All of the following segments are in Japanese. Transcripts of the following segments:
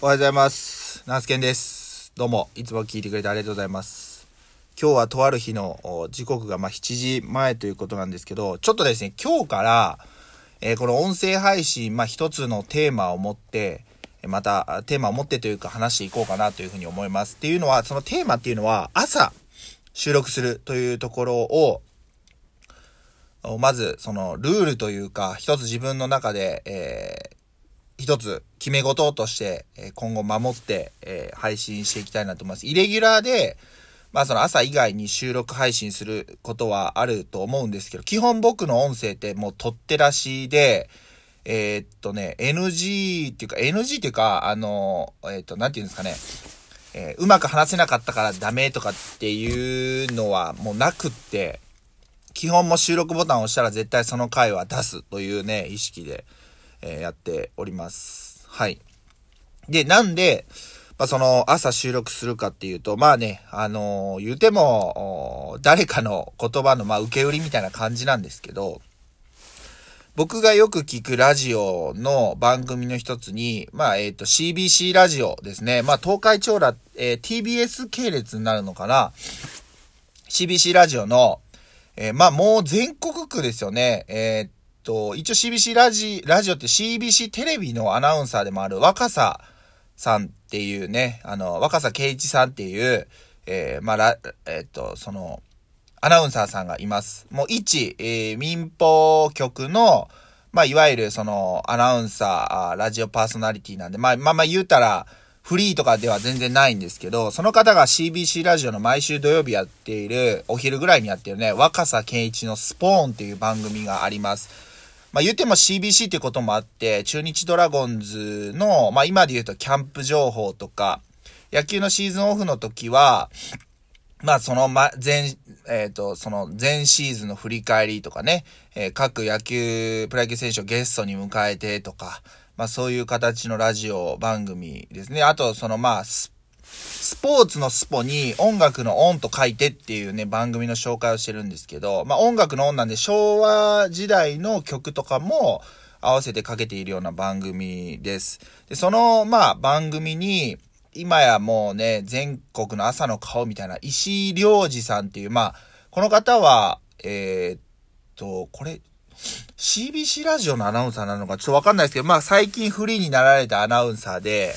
おはようございます。ナースケンです。どうも、いつも聞いてくれてありがとうございます。今日はとある日の時刻がま7時前ということなんですけど、ちょっとですね、今日から、えーこの音声配信、まあ一つのテーマを持って、またテーマを持ってというか話していこうかなというふうに思います。っていうのは、そのテーマっていうのは朝収録するというところを、まず、その、ルールというか、一つ自分の中で、えー一つ決め事として、え今後守って、え配信していきたいなと思います。イレギュラーで、まあその朝以外に収録配信することはあると思うんですけど、基本僕の音声ってもう取ってらしで、えーっとね、NG っていうか、NG っていうか、あの、えーっと、なんていうんですかね、えーうまく話せなかったからダメとかっていうのはもうなくって、基本も収録ボタンを押したら絶対その回は出すというね、意識で、えーやっております。はい。で、なんで、まあ、その朝収録するかっていうと、まあね、あのー言うても、誰かの言葉の、まあ、受け売りみたいな感じなんですけど、僕がよく聞くラジオの番組の一つに、まあ、えっ、と、CBC ラジオですね。まあ、東海町ラ、えー TBS 系列になるのかな ?CBC ラジオの、えーまあ、もう全国区ですよね。えーっと、一応 CBC ラジ、ラジオって CBC テレビのアナウンサーでもある若狭さんっていうね、あの、若狭圭一さんっていう、えーまあ、ら、えーと、その、アナウンサーさんがいます。もう一、えー民放局の、まあ、いわゆるその、アナウンサー、あーラジオパーソナリティなんで、まあ、まあまあ言うたら、フリーとかでは全然ないんですけど、その方が CBC ラジオの毎週土曜日やっている、お昼ぐらいにやってるね、若狭健一のスポーンっていう番組があります。まあ言っても CBC ってこともあって、中日ドラゴンズの、まあ今で言うとキャンプ情報とか、野球のシーズンオフの時は、まあそのま、前、えっ、と、その前シーズンの振り返りとかね、えー各野球、プロ野球選手をゲストに迎えてとか、まあそういう形のラジオ番組ですね。あとそのまあ、スポーツのスポに音楽のオンと書いてっていうね、番組の紹介をしてるんですけど、まあ音楽のオンなんで昭和時代の曲とかも合わせてかけているような番組です。で、そのまあ番組に、今やもうね、全国の朝の顔みたいな石井良二さんっていう、まあ、この方は、えーっと、これ、CBC ラジオのアナウンサーなのかちょっとわかんないですけど、まあ最近フリーになられたアナウンサーで、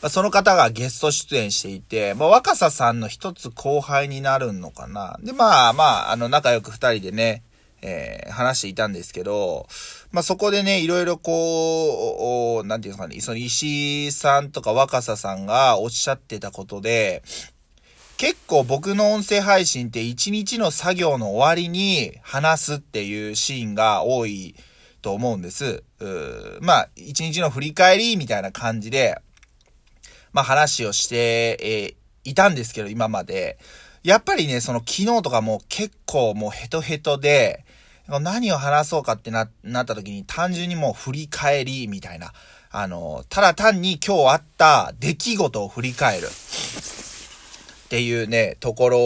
まあ、その方がゲスト出演していて、まあ、若狭さんの一つ後輩になるのかな。で、まあまあ、あの、仲良く二人でね、えー話していたんですけど、まあそこでね、いろいろこう、おなんていうんですかね、その石井さんとか若狭さんがおっしゃってたことで、結構僕の音声配信って一日の作業の終わりに話すっていうシーンが多いと思うんです。うまあ、一日の振り返りみたいな感じで、まあ話をして、えーいたんですけど、今まで。やっぱりね、その昨日とかも結構もうヘトヘトで、何を話そうかってな、なった時に単純にもう振り返りみたいな。あの、ただ単に今日あった出来事を振り返る。っていうね、ところ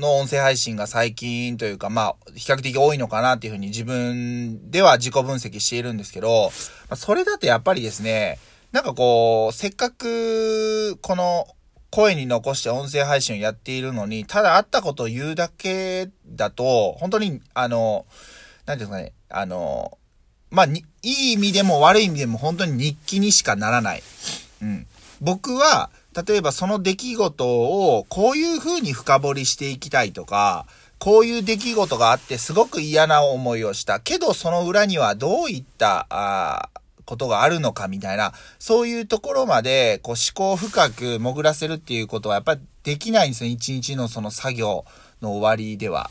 の音声配信が最近というか、まあ、比較的多いのかなっていうふうに自分では自己分析しているんですけど、まそれだとやっぱりですね、なんかこう、せっかく、この、声に残して音声配信をやっているのに、ただあったことを言うだけだと、本当に、あの、なんていうんですかね、あの、まあ、に、いい意味でも悪い意味でも本当に日記にしかならない。うん。僕は、例えばその出来事をこういう風に深掘りしていきたいとか、こういう出来事があってすごく嫌な思いをした。けどその裏にはどういった、あーことがあるのかみたいな、そういうところまで、こう思考深く潜らせるっていうことはやっぱりできないんですよ。一日のその作業の終わりでは。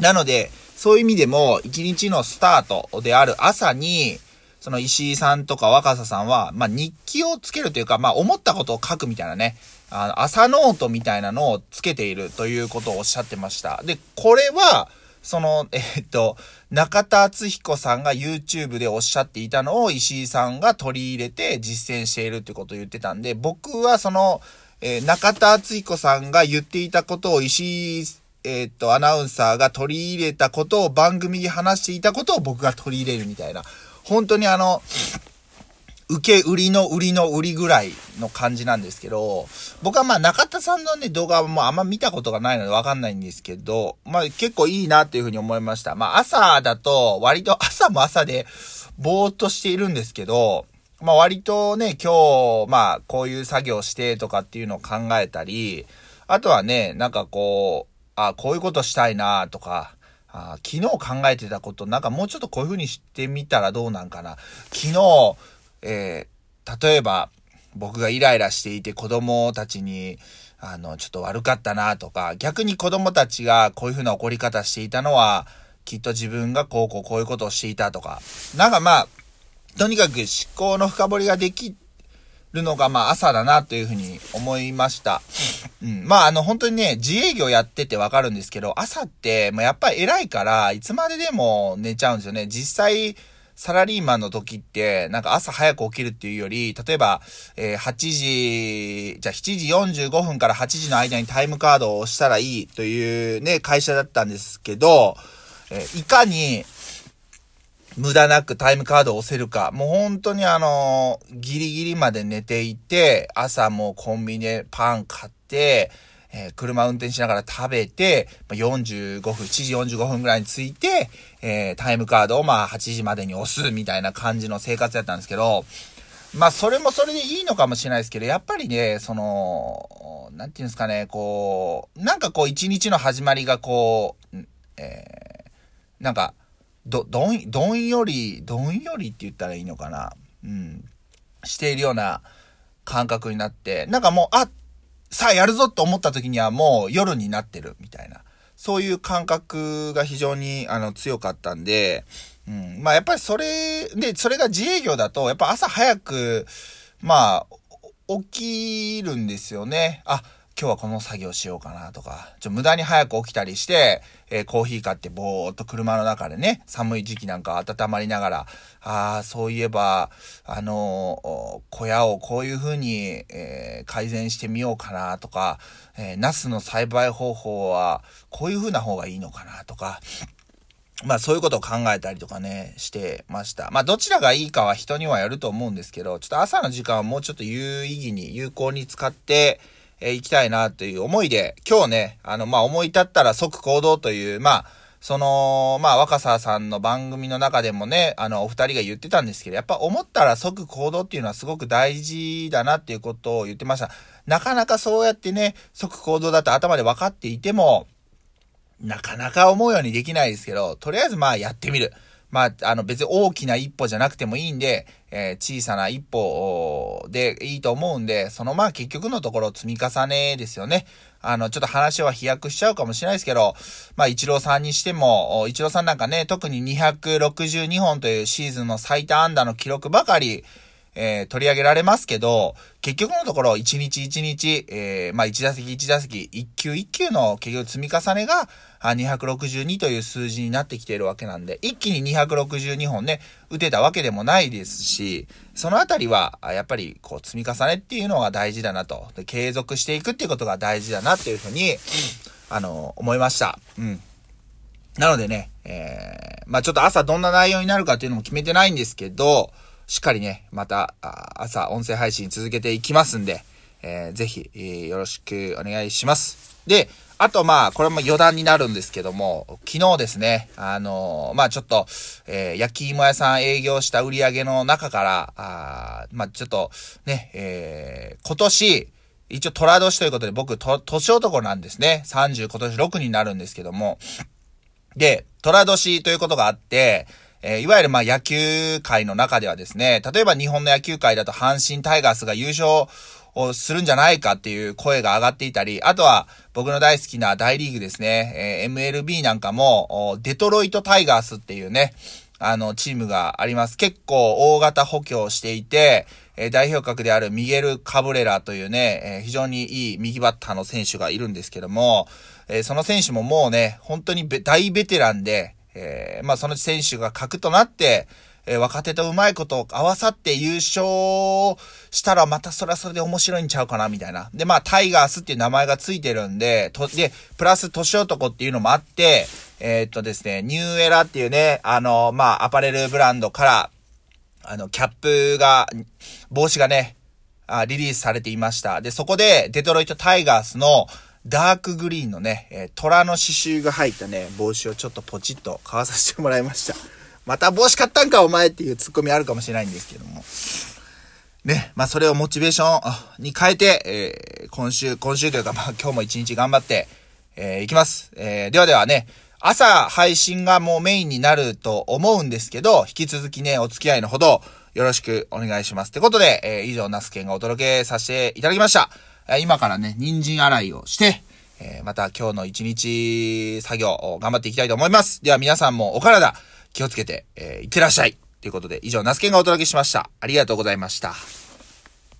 なので、そういう意味でも、一日のスタートである朝に、その石井さんとか若狭さんは、まあ日記をつけるというか、まあ思ったことを書くみたいなね、あの朝ノートみたいなのをつけているということをおっしゃってました。で、これは、その、えっと、中田敦彦さんが YouTube でおっしゃっていたのを石井さんが取り入れて実践しているってことを言ってたんで、僕はその、えー中田敦彦さんが言っていたことを石井、えーっと、アナウンサーが取り入れたことを番組で話していたことを僕が取り入れるみたいな。本当にあの、受け売りの売りの売りぐらいの感じなんですけど、僕はまあ中田さんのね、動画はもうあんま見たことがないのでわかんないんですけど、まあ結構いいなっていうふうに思いました。まあ朝だと、割と 朝も朝で、ぼーっとしているんですけど、まあ割とね、今日、まあこういう作業してとかっていうのを考えたり、あとはね、なんかこう、あ、こういうことしたいなとか、あ昨日考えてたこと、なんかもうちょっとこういう風にしてみたらどうなんかな。昨日、えー、例えば、僕がイライラしていて子供たちに、あの、ちょっと悪かったなとか、逆に子供たちがこういう風な怒り方していたのは、きっと自分がこうこうこういうことをしていたとか、なんかまあ、とにかく思考の深掘りができるのがまあ朝だなというふうに思いました。うん。まああの本当にね、自営業やっててわかるんですけど、朝って、まあ、やっぱり偉いから、いつまででも寝ちゃうんですよね。実際、サラリーマンの時って、なんか朝早く起きるっていうより、例えば、えー、8時、じゃあ7時45分から8時の間にタイムカードを押したらいいというね、会社だったんですけど、えー、いかに、無駄なくタイムカードを押せるか。もう本当にあの、ギリギリまで寝ていて、朝もコンビニでパン買って、えー、車運転しながら食べて、45分、7時45分ぐらいに着いて、えー、タイムカードをまあ8時までに押すみたいな感じの生活やったんですけど、まあそれもそれでいいのかもしれないですけど、やっぱりね、その、なんていうんですかね、こう、なんかこう一日の始まりがこう、えー、なんか、ど、どん、どんより、どんよりって言ったらいいのかな。うん。しているような感覚になって、なんかもう、あ、さあやるぞと思った時にはもう夜になってるみたいな。そういう感覚が非常にあの強かったんで、うん。まあやっぱりそれ、で、それが自営業だと、やっぱ朝早く、まあ、起きるんですよね。あ、今日はこの作業しようかなとか、ちょ、無駄に早く起きたりして、えー、コーヒー買ってぼーっと車の中でね、寒い時期なんか温まりながら、ああ、そういえば、あのー、小屋をこういう風に、えー、改善してみようかなとか、えー、ナスの栽培方法はこういう風な方がいいのかなとか、まあそういうことを考えたりとかね、してました。まあどちらがいいかは人にはやると思うんですけど、ちょっと朝の時間はもうちょっと有意義に、有効に使って、えー、行きたいなという思いで、今日ね、あの、まあ、思い立ったら即行動という、まあ、その、まあ、若狭さんの番組の中でもね、あの、お二人が言ってたんですけど、やっぱ思ったら即行動っていうのはすごく大事だなっていうことを言ってました。なかなかそうやってね、即行動だと頭で分かっていても、なかなか思うようにできないですけど、とりあえずまあやってみる。まあ、あの別に大きな一歩じゃなくてもいいんで、えー、小さな一歩でいいと思うんで、そのまあ結局のところ積み重ねですよね。あの、ちょっと話は飛躍しちゃうかもしれないですけど、まあ、一郎さんにしても、一郎さんなんかね、特に262本というシーズンの最多安打の記録ばかり、えー、取り上げられますけど、結局のところ、1日1日、えー、まあ、1打席1打席、1球1球の結局積み重ねが、262という数字になってきているわけなんで、一気に262本ね、打てたわけでもないですし、そのあたりは、やっぱり、こう、積み重ねっていうのが大事だなと。で継続していくっていうことが大事だなっていうふうに、あの、思いました。うん。なのでね、えー、まあちょっと朝どんな内容になるかっていうのも決めてないんですけど、しっかりね、また、朝音声配信続けていきますんで、えー、ぜひ、えー、よろしくお願いします。で、あとまあ、これも余談になるんですけども、昨日ですね、あのー、まあちょっと、えー、焼き芋屋さん営業した売り上げの中から、あまあちょっと、ね、えー、今年、一応虎年ということで僕、と、年男なんですね。30、今年6になるんですけども。で、虎年ということがあって、えー、いわゆるまあ野球界の中ではですね、例えば日本の野球界だと阪神タイガースが優勝をするんじゃないかっていう声が上がっていたり、あとは僕の大好きな大リーグですね、えー、MLB なんかも、デトロイトタイガースっていうね、あの、チームがあります。結構大型補強していて、えー、代表格であるミゲル・カブレラというね、えー、非常にいい右バッターの選手がいるんですけども、えー、その選手ももうね、本当に大ベテランで、えー、まあその選手が核となって、えー、若手とうまいことを合わさって優勝したらまたそれはそれで面白いんちゃうかな、みたいな。で、まあ、タイガースっていう名前がついてるんで、と、で、プラス年男っていうのもあって、えー、っとですね、ニューエラっていうね、あの、まあ、アパレルブランドから、あの、キャップが、帽子がね、あリリースされていました。で、そこで、デトロイトタイガースのダークグリーンのね、えー、虎の刺繍が入ったね、帽子をちょっとポチッと買わさせてもらいました。また帽子買ったんかお前っていうツッコミあるかもしれないんですけども。ね、まあそれをモチベーションに変えて、えー、今週、今週というかまあ今日も一日頑張って、えー、いきます。えー、ではではね、朝配信がもうメインになると思うんですけど、引き続きね、お付き合いのほどよろしくお願いします。ってことで、えー、以上、ナスケンがお届けさせていただきました。え、今からね、人参洗いをして、え、また今日の一日作業を頑張っていきたいと思います。では皆さんもお体気をつけて、えー、いってらっしゃい。ということで、以上、ナスケンがお届けしました。ありがとうございました。